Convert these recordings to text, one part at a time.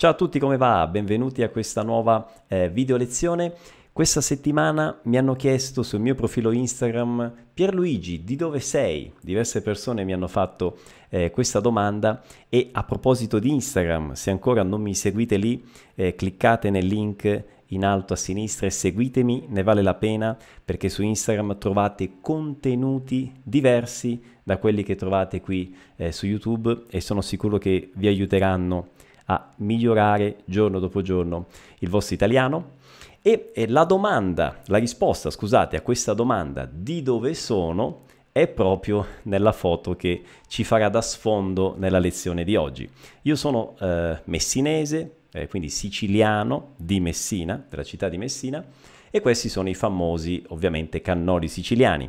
Ciao a tutti, come va? Benvenuti a questa nuova eh, video lezione. Questa settimana mi hanno chiesto sul mio profilo Instagram Pierluigi, di dove sei? Diverse persone mi hanno fatto eh, questa domanda e a proposito di Instagram, se ancora non mi seguite lì, eh, cliccate nel link in alto a sinistra e seguitemi, ne vale la pena perché su Instagram trovate contenuti diversi da quelli che trovate qui eh, su YouTube e sono sicuro che vi aiuteranno a migliorare giorno dopo giorno il vostro italiano. E, la domanda, la risposta, scusate, a questa domanda di dove sono è proprio nella foto che ci farà da sfondo nella lezione di oggi. Io sono eh, messinese, eh, quindi siciliano di Messina, della città di Messina, e questi sono i famosi, ovviamente, cannoli siciliani.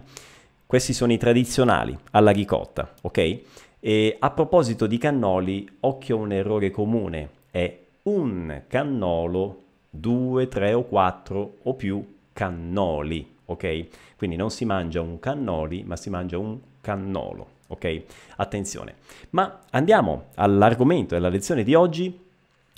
Questi sono i tradizionali, alla ricotta, ok? E a proposito di cannoli, occhio a un errore comune, è un cannolo, due, tre o quattro o più cannoli, ok? Quindi non si mangia un cannoli, ma si mangia un cannolo, ok? Attenzione. Ma andiamo all'argomento della lezione di oggi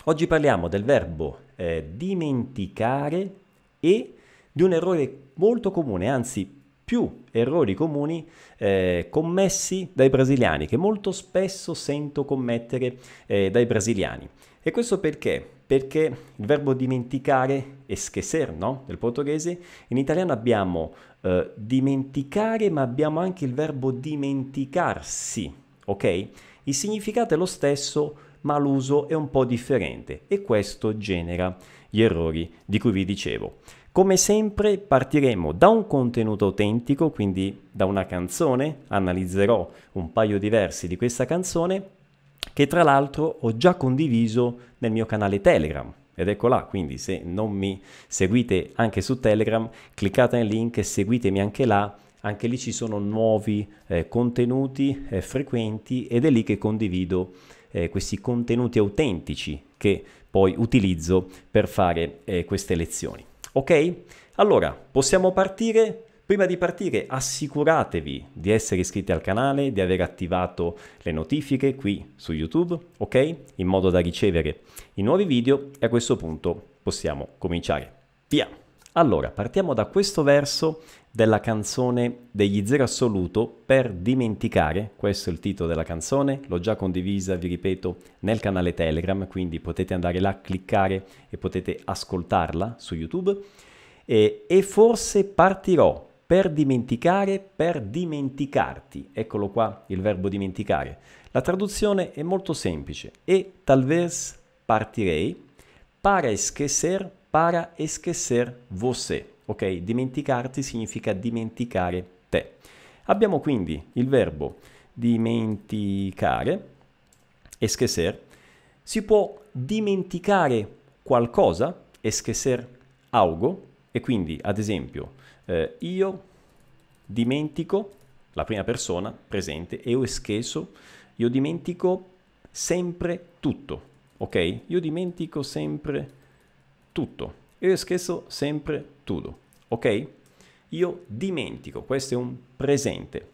Oggi parliamo del verbo eh, dimenticare e di un errore molto comune, anzi più errori comuni eh, commessi dai brasiliani, che molto spesso sento commettere eh, dai brasiliani. E questo perché? Perché il verbo dimenticare, esquecer, no? Del portoghese, in italiano abbiamo eh, dimenticare, ma abbiamo anche il verbo dimenticarsi, ok? Il significato è lo stesso, ma l'uso è un po' differente e questo genera gli errori di cui vi dicevo. Come sempre partiremo da un contenuto autentico, quindi da una canzone, analizzerò un paio di versi di questa canzone che tra l'altro ho già condiviso nel mio canale Telegram. Ed ecco là, quindi se non mi seguite anche su Telegram, cliccate nel link e seguitemi anche là anche lì ci sono nuovi eh, contenuti eh, frequenti ed è lì che condivido eh, questi contenuti autentici che poi utilizzo per fare eh, queste lezioni. Ok? Allora, possiamo partire? Prima di partire assicuratevi di essere iscritti al canale, di aver attivato le notifiche qui su YouTube, ok? In modo da ricevere i nuovi video e a questo punto possiamo cominciare. Via! Allora, partiamo da questo verso della canzone degli Zero Assoluto per dimenticare, questo è il titolo della canzone, l'ho già condivisa, vi ripeto, nel canale Telegram, quindi potete andare là, cliccare e potete ascoltarla su YouTube. E, e forse partirò per dimenticare, per dimenticarti. Eccolo qua il verbo dimenticare. La traduzione è molto semplice. E talvez partirei para esquecer para esquecer você. Ok? Dimenticarti significa dimenticare te. Abbiamo quindi il verbo dimenticare, esquecer. Si può dimenticare qualcosa, esquecer algo, e quindi ad esempio eh, io dimentico la prima persona presente, io esqueço, io dimentico sempre tutto, ok? Io dimentico sempre tutto. Io scherzo sempre tutto, ok? Io dimentico, questo è un presente.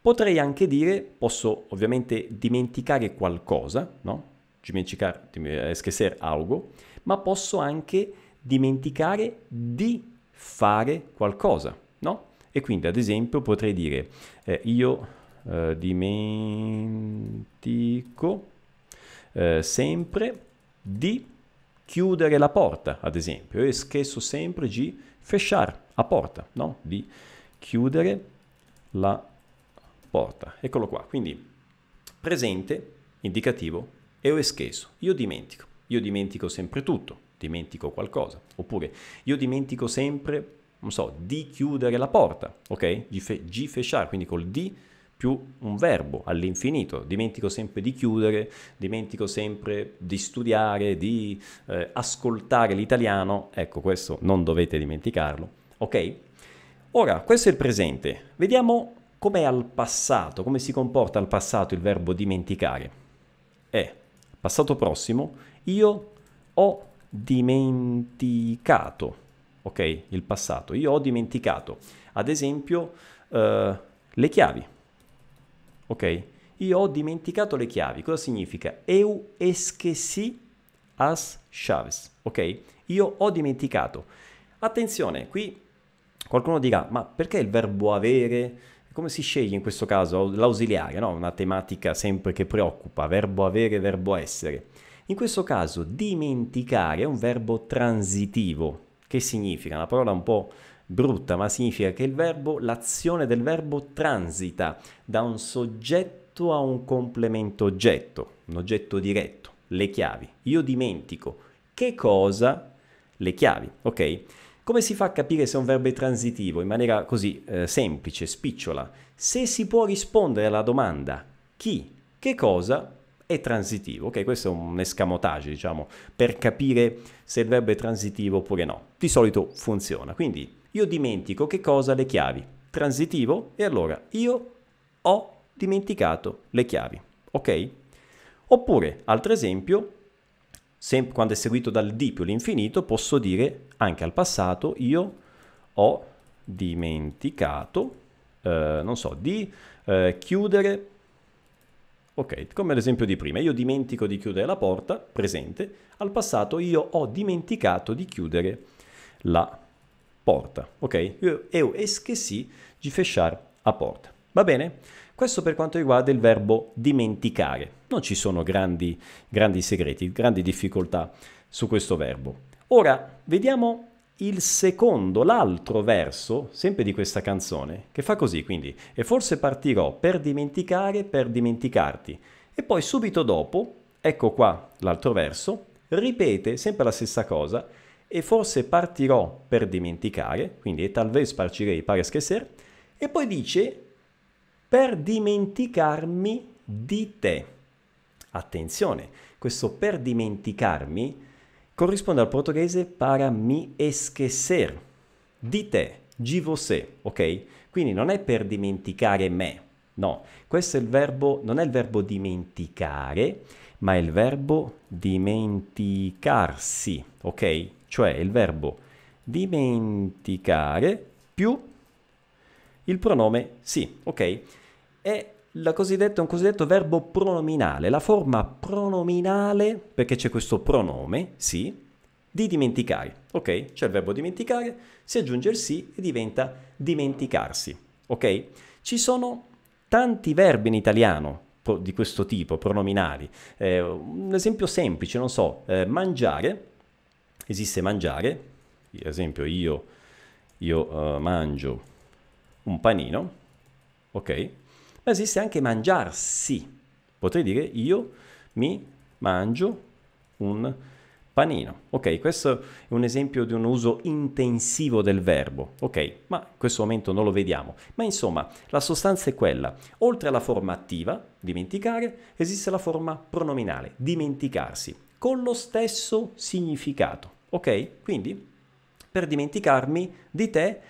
Potrei anche dire, posso ovviamente dimenticare qualcosa, no? Dimenticare, esquecer algo, ma posso anche dimenticare di fare qualcosa, no? E quindi ad esempio potrei dire, eh, io eh, dimentico eh, sempre di chiudere la porta, ad esempio. Io schesso sempre di fechar a porta, no? Di chiudere la porta. Eccolo qua. Quindi presente, indicativo, e ho eschesso. Io dimentico. Io dimentico sempre tutto, dimentico qualcosa. Oppure io dimentico sempre, non so, di chiudere la porta, ok? Di, fe- fechar, quindi col di più un verbo all'infinito. Dimentico sempre di chiudere, dimentico sempre di studiare, di eh, ascoltare l'italiano. Ecco, questo non dovete dimenticarlo. Ok? Ora, questo è il presente. Vediamo com'è al passato, come si comporta al passato il verbo dimenticare. È passato prossimo, io ho dimenticato. Ok? Il passato. Io ho dimenticato. Ad esempio, eh, le chiavi Ok? Io ho dimenticato le chiavi. Cosa significa? Eu esqueci as chaves, ok? Io ho dimenticato. Attenzione, qui qualcuno dirà, ma perché il verbo avere? Come si sceglie in questo caso l'ausiliare, no? Una tematica sempre che preoccupa, verbo avere, verbo essere. In questo caso dimenticare è un verbo transitivo. Che significa? Una parola un po' brutta, ma significa che il verbo, l'azione del verbo transita da un soggetto a un complemento oggetto, un oggetto diretto, le chiavi. Io dimentico che cosa? Le chiavi, ok? Come si fa a capire se un verbo è transitivo in maniera così eh, semplice, spicciola? Se si può rispondere alla domanda chi, che cosa, è transitivo. Ok, questo è un escamotage, diciamo, per capire se il verbo è transitivo oppure no. Di solito funziona. Quindi io dimentico che cosa le chiavi. Transitivo e allora io ho dimenticato le chiavi. Ok? Oppure, altro esempio, sempre quando è seguito dal di più l'infinito, posso dire anche al passato io ho dimenticato, eh, non so, di eh, chiudere Ok, come l'esempio di prima, io dimentico di chiudere la porta, presente, al passato io ho dimenticato di chiudere la porta. Ok, eu esqueci di fechar a porta. Va bene? Questo per quanto riguarda il verbo dimenticare. Non ci sono grandi, grandi segreti, grandi difficoltà su questo verbo. Ora, vediamo il secondo, l'altro verso, sempre di questa canzone, che fa così, quindi, e forse partirò per dimenticare, per dimenticarti. E poi subito dopo, ecco qua l'altro verso, ripete sempre la stessa cosa, e forse partirò per dimenticare, quindi e talvez partirei para esquecer, e poi dice per dimenticarmi di te. Attenzione, questo per dimenticarmi corrisponde al portoghese para mi esquecer, di te, di você, ok? Quindi non è per dimenticare me, no, questo è il verbo, non è il verbo dimenticare, ma è il verbo dimenticarsi, ok? Cioè il verbo dimenticare più il pronome sì, ok? È cosiddetta, un cosiddetto verbo pronominale, la forma pronominale, perché c'è questo pronome, sì, di dimenticare. Ok? C'è il verbo dimenticare, si aggiunge il sì e diventa dimenticarsi. Ok? Ci sono tanti verbi in italiano di questo tipo, pronominali. Eh, un esempio semplice, non so, eh, mangiare, esiste mangiare, ad esempio io, io uh, mangio un panino, ok? ma esiste anche mangiarsi. Potrei dire io mi mangio un panino. Ok, questo è un esempio di un uso intensivo del verbo. Ok, ma in questo momento non lo vediamo. Ma insomma, la sostanza è quella. Oltre alla forma attiva, dimenticare, esiste la forma pronominale, dimenticarsi, con lo stesso significato. Ok? Quindi, per dimenticarmi di te,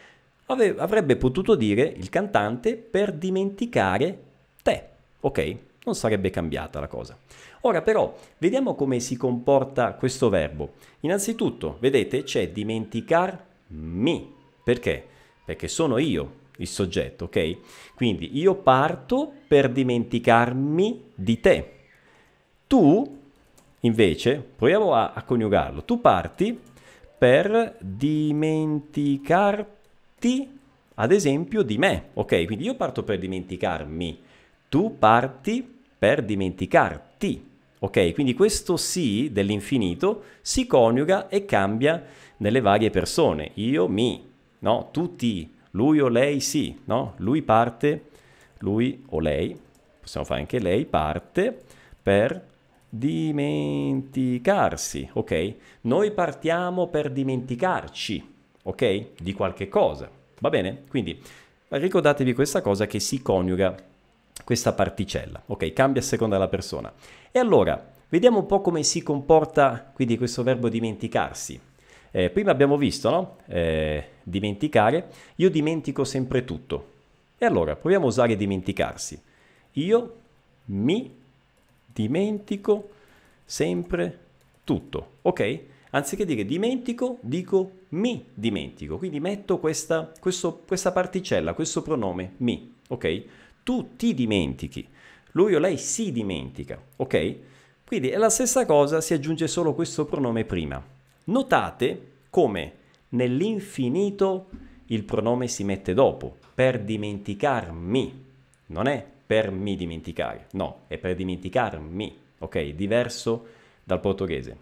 ave- avrebbe potuto dire il cantante per dimenticare te. Ok? Non sarebbe cambiata la cosa. Ora però, vediamo come si comporta questo verbo. Innanzitutto, vedete, c'è dimenticarmi. Perché? Perché sono io il soggetto, ok? Quindi io parto per dimenticarmi di te. Tu, invece, proviamo a, a coniugarlo. Tu parti per dimenticarti ad esempio, di me. Ok, quindi io parto per dimenticarmi, tu parti per dimenticarti. Ok, quindi questo sì dell'infinito si coniuga e cambia nelle varie persone. Io, mi, no? Tu, ti, lui o lei, sì, no? Lui parte, lui o lei, possiamo fare anche lei, parte per dimenticarsi, ok? Noi partiamo per dimenticarci, ok? Di qualche cosa. Va bene? Quindi ricordatevi questa cosa che si coniuga questa particella, ok? Cambia a seconda della persona. E allora, vediamo un po' come si comporta quindi questo verbo dimenticarsi. Eh, prima abbiamo visto, no? Eh, dimenticare. Io dimentico sempre tutto. E allora, proviamo a usare dimenticarsi. Io mi dimentico sempre tutto, ok? Anziché dire dimentico, dico mi dimentico. Quindi metto questa, questo, questa particella, questo pronome mi, ok? Tu ti dimentichi. Lui o lei si dimentica, ok? Quindi è la stessa cosa, si aggiunge solo questo pronome prima. Notate come nell'infinito il pronome si mette dopo, per dimenticarmi. Non è per mi dimenticare, no, è per dimenticarmi, ok? Diverso dal portoghese.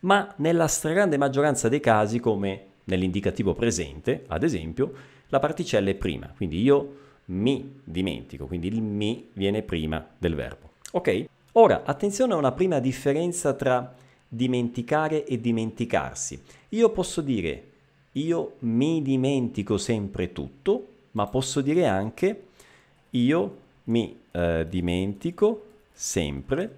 Ma nella stragrande maggioranza dei casi, come nell'indicativo presente, ad esempio, la particella è prima, quindi io mi dimentico, quindi il mi viene prima del verbo. Ok? Ora, attenzione a una prima differenza tra dimenticare e dimenticarsi. Io posso dire io mi dimentico sempre tutto, ma posso dire anche io mi eh, dimentico sempre,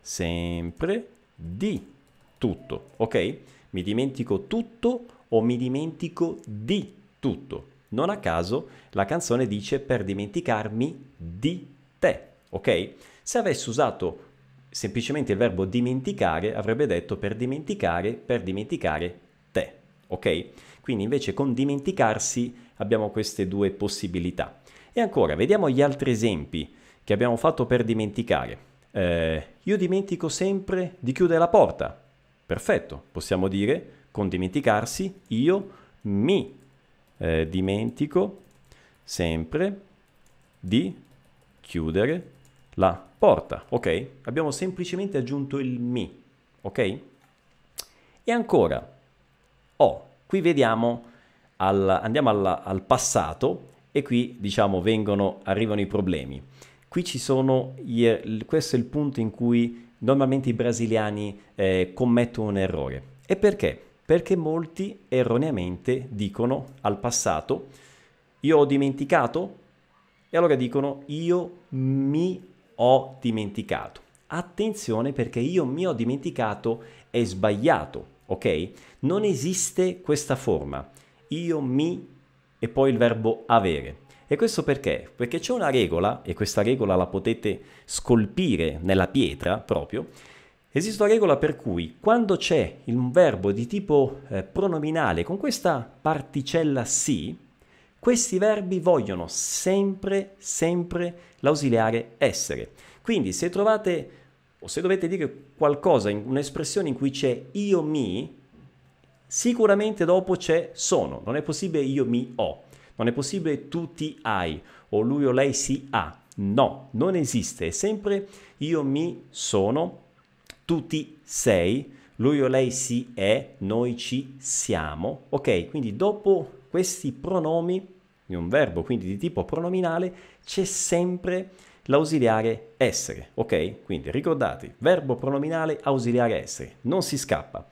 sempre di tutto, ok? Mi dimentico tutto o mi dimentico di tutto. Non a caso la canzone dice per dimenticarmi di te, ok? Se avessi usato semplicemente il verbo dimenticare, avrebbe detto per dimenticare, per dimenticare te, ok? Quindi invece con dimenticarsi abbiamo queste due possibilità. E ancora, vediamo gli altri esempi che abbiamo fatto per dimenticare. Eh, io dimentico sempre di chiudere la porta. Perfetto, possiamo dire con dimenticarsi io mi eh, dimentico sempre di chiudere la porta, ok? Abbiamo semplicemente aggiunto il mi, ok? E ancora, oh, qui vediamo, al, andiamo al, al passato e qui diciamo vengono, arrivano i problemi. Qui ci sono, gli, questo è il punto in cui normalmente i brasiliani eh, commettono un errore. E perché? Perché molti erroneamente dicono al passato, io ho dimenticato, e allora dicono, io mi ho dimenticato. Attenzione perché io mi ho dimenticato è sbagliato, ok? Non esiste questa forma. Io mi e poi il verbo avere. E questo perché? Perché c'è una regola, e questa regola la potete scolpire nella pietra proprio. Esiste una regola per cui quando c'è un verbo di tipo eh, pronominale con questa particella si, questi verbi vogliono sempre, sempre l'ausiliare essere. Quindi se trovate o se dovete dire qualcosa, un'espressione in cui c'è io mi, sicuramente dopo c'è sono. Non è possibile io mi ho. Non è possibile tu ti hai o lui o lei si ha. No, non esiste. È sempre io mi sono, tu ti sei, lui o lei si è, noi ci siamo. Ok, quindi dopo questi pronomi di un verbo, quindi di tipo pronominale, c'è sempre l'ausiliare essere, ok? Quindi ricordate, verbo pronominale, ausiliare essere, non si scappa.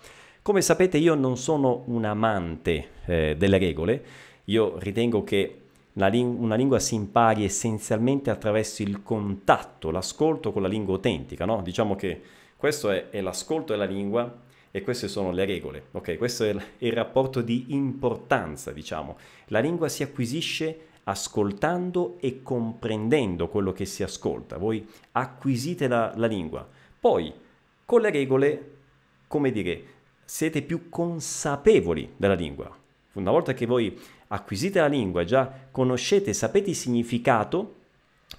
Come sapete io non sono un amante eh, delle regole, io ritengo che una, ling- una, lingua si impari essenzialmente attraverso il contatto, l'ascolto con la lingua autentica, no? Diciamo che questo è, è l'ascolto della lingua e queste sono le regole, ok? Questo è il, il rapporto di importanza, diciamo. La lingua si acquisisce ascoltando e comprendendo quello che si ascolta. Voi acquisite la, la lingua. Poi, con le regole, come dire, siete più consapevoli della lingua. Una volta che voi acquisite la lingua, già conoscete, sapete il significato,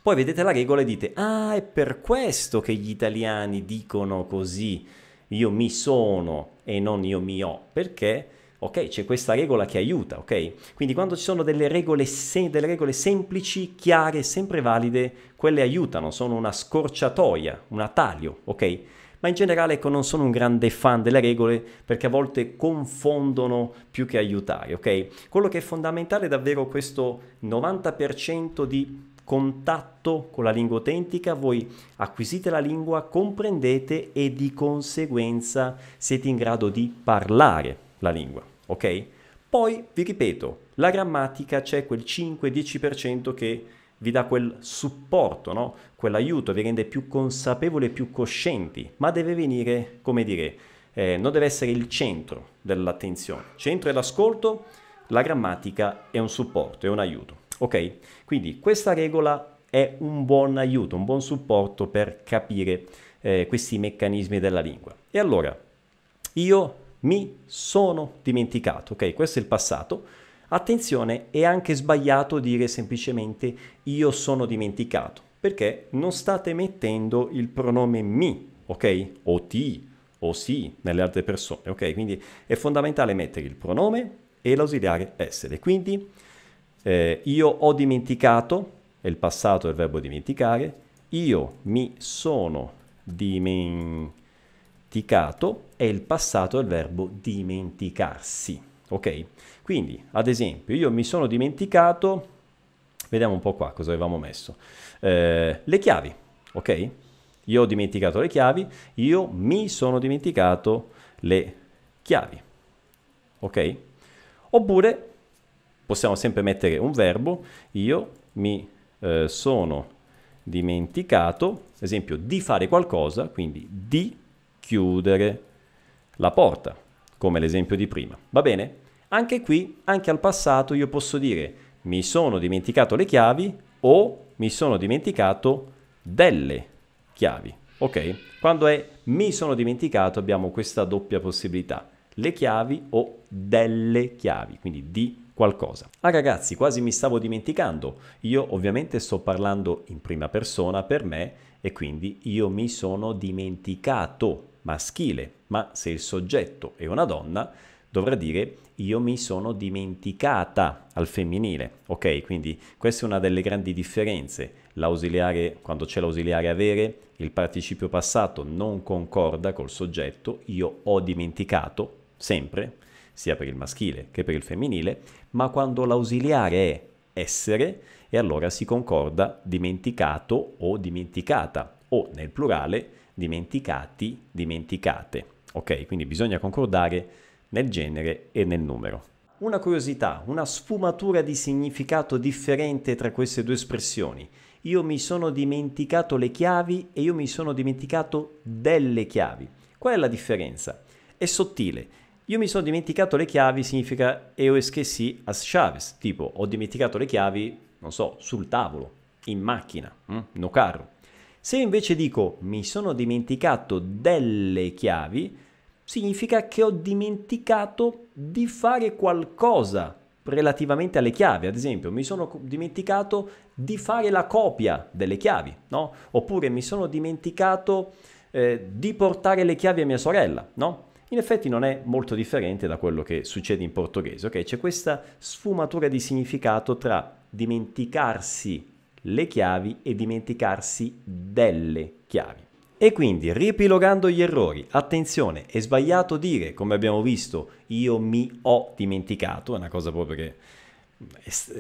poi vedete la regola e dite, ah, è per questo che gli italiani dicono così io mi sono e non io mi ho, perché ok, c'è questa regola che aiuta, ok? Quindi quando ci sono delle regole, se- delle regole semplici, chiare, sempre valide, quelle aiutano, sono una scorciatoia, un atalio, ok? Ma in generale ecco, non sono un grande fan delle regole perché a volte confondono più che aiutare, ok? Quello che è fondamentale è davvero questo 90% di contatto con la lingua autentica, voi acquisite la lingua, comprendete e di conseguenza siete in grado di parlare la lingua, ok? Poi vi ripeto, la grammatica c'è quel 5-10% che vi dà quel supporto, no? quell'aiuto, vi rende più consapevoli e più coscienti, ma deve venire, come dire, eh, non deve essere il centro dell'attenzione. Centro è l'ascolto, la grammatica è un supporto, è un aiuto. Ok? Quindi questa regola è un buon aiuto, un buon supporto per capire eh, questi meccanismi della lingua. E allora, io mi sono dimenticato, ok? Questo è il passato. Attenzione, è anche sbagliato dire semplicemente io sono dimenticato, perché non state mettendo il pronome mi ok? O ti, o si nelle altre persone, ok? Quindi è fondamentale mettere il pronome e l'ausiliare essere. Quindi eh, io ho dimenticato, è il passato del verbo dimenticare, io mi sono dimenticato è il passato del verbo dimenticarsi, ok? Quindi, ad esempio, io mi sono dimenticato, vediamo un po' qua cosa avevamo messo, eh, le chiavi, ok? Io ho dimenticato le chiavi, io mi sono dimenticato le chiavi. Ok? Oppure possiamo sempre mettere un verbo, io mi eh, sono dimenticato, ad esempio, di fare qualcosa, quindi di chiudere la porta, come l'esempio di prima. Va bene? Anche qui, anche al passato, io posso dire mi sono dimenticato le chiavi o mi sono dimenticato delle chiavi. Ok? Quando è mi sono dimenticato abbiamo questa doppia possibilità, le chiavi o delle chiavi, quindi di qualcosa. Ah ragazzi, quasi mi stavo dimenticando. Io ovviamente sto parlando in prima persona per me e quindi io mi sono dimenticato maschile, ma se il soggetto è una donna dovrà dire io mi sono dimenticata al femminile. Ok, quindi questa è una delle grandi differenze. L'ausiliare, quando c'è l'ausiliare avere, il participio passato non concorda col soggetto, io ho dimenticato, sempre, sia per il maschile che per il femminile, ma quando l'ausiliare è essere, e allora si concorda dimenticato o dimenticata, o nel plurale dimenticati, dimenticate. Ok, quindi bisogna concordare nel genere e nel numero. Una curiosità, una sfumatura di significato differente tra queste due espressioni. Io mi sono dimenticato le chiavi e io mi sono dimenticato delle chiavi. Qual è la differenza? È sottile. Io mi sono dimenticato le chiavi significa eu esqueci as chaves, tipo ho dimenticato le chiavi, non so, sul tavolo, in macchina, hm? no carro. Se invece dico mi sono dimenticato delle chiavi, significa che ho dimenticato di fare qualcosa relativamente alle chiavi. Ad esempio, mi sono dimenticato di fare la copia delle chiavi, no? Oppure mi sono dimenticato eh, di portare le chiavi a mia sorella, no? In effetti non è molto differente da quello che succede in portoghese, ok? C'è questa sfumatura di significato tra dimenticarsi le chiavi e dimenticarsi delle chiavi. E quindi, riepilogando gli errori, attenzione, è sbagliato dire, come abbiamo visto, io mi ho dimenticato, è una cosa proprio che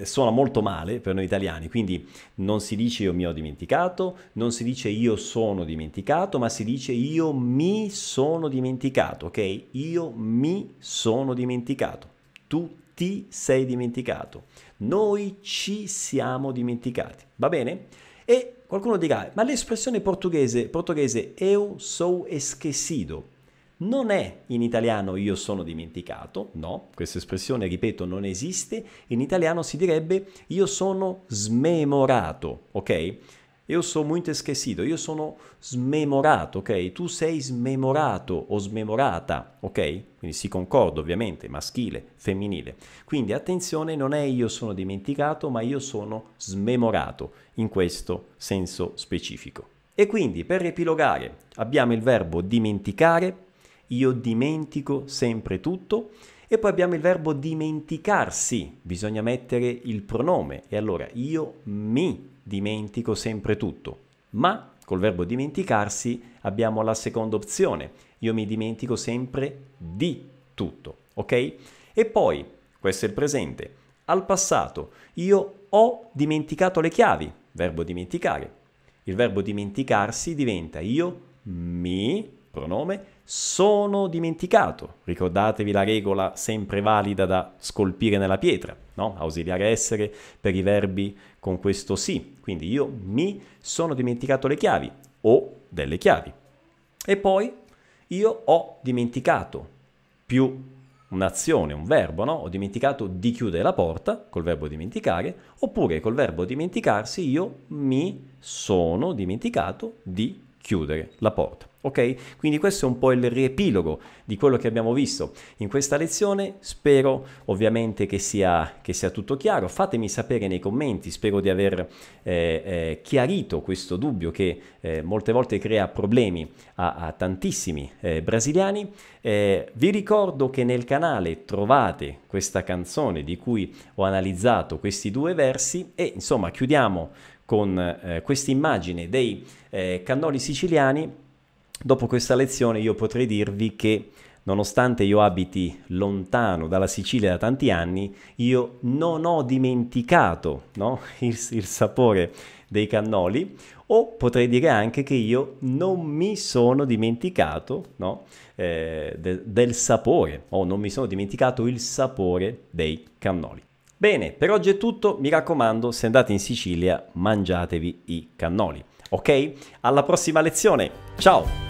suona molto male per noi italiani, quindi non si dice io mi ho dimenticato, non si dice io sono dimenticato, ma si dice io mi sono dimenticato, ok? Io mi sono dimenticato, tu ti sei dimenticato, noi ci siamo dimenticati, va bene? E qualcuno dirà, ma l'espressione portoghese, portoghese eu sou esquecido non è in italiano io sono dimenticato, no, questa espressione, ripeto, non esiste, in italiano si direbbe io sono smemorato, ok? Io sono molto esquecido, io sono smemorato, ok? Tu sei smemorato o smemorata, ok? Quindi si concorda ovviamente, maschile, femminile. Quindi attenzione, non è io sono dimenticato, ma io sono smemorato in questo senso specifico. E quindi per riepilogare abbiamo il verbo dimenticare, io dimentico sempre tutto, e poi abbiamo il verbo dimenticarsi, bisogna mettere il pronome, e allora io mi dimentico sempre tutto. Ma col verbo dimenticarsi abbiamo la seconda opzione, io mi dimentico sempre di tutto, ok? E poi, questo è il presente, al passato io ho dimenticato le chiavi, verbo dimenticare. Il verbo dimenticarsi diventa io mi, pronome, sono dimenticato. Ricordatevi la regola sempre valida da scolpire nella pietra, no? Ausiliare essere per i verbi con questo sì. Quindi io mi sono dimenticato le chiavi o delle chiavi. E poi io ho dimenticato più un'azione, un verbo, no? Ho dimenticato di chiudere la porta col verbo dimenticare, oppure col verbo dimenticarsi io mi sono dimenticato di chiudere la porta. Ok? Quindi questo è un po' il riepilogo di quello che abbiamo visto in questa lezione. Spero ovviamente che sia, che sia tutto chiaro. Fatemi sapere nei commenti, spero di aver eh, eh, chiarito questo dubbio che eh, molte volte crea problemi a, a tantissimi eh, brasiliani. Eh, vi ricordo che nel canale trovate questa canzone di cui ho analizzato questi due versi e insomma chiudiamo con eh, questa immagine dei cannoli siciliani. Dopo questa lezione io potrei dirvi che nonostante io abiti lontano dalla Sicilia da tanti anni, io non ho dimenticato no? il, il sapore dei cannoli, o potrei dire anche che io non mi sono dimenticato no? eh, de, del sapore, o non mi sono dimenticato il sapore dei cannoli. Bene, per oggi è tutto, mi raccomando, se andate in Sicilia mangiatevi i cannoli, ok? Alla prossima lezione, ciao!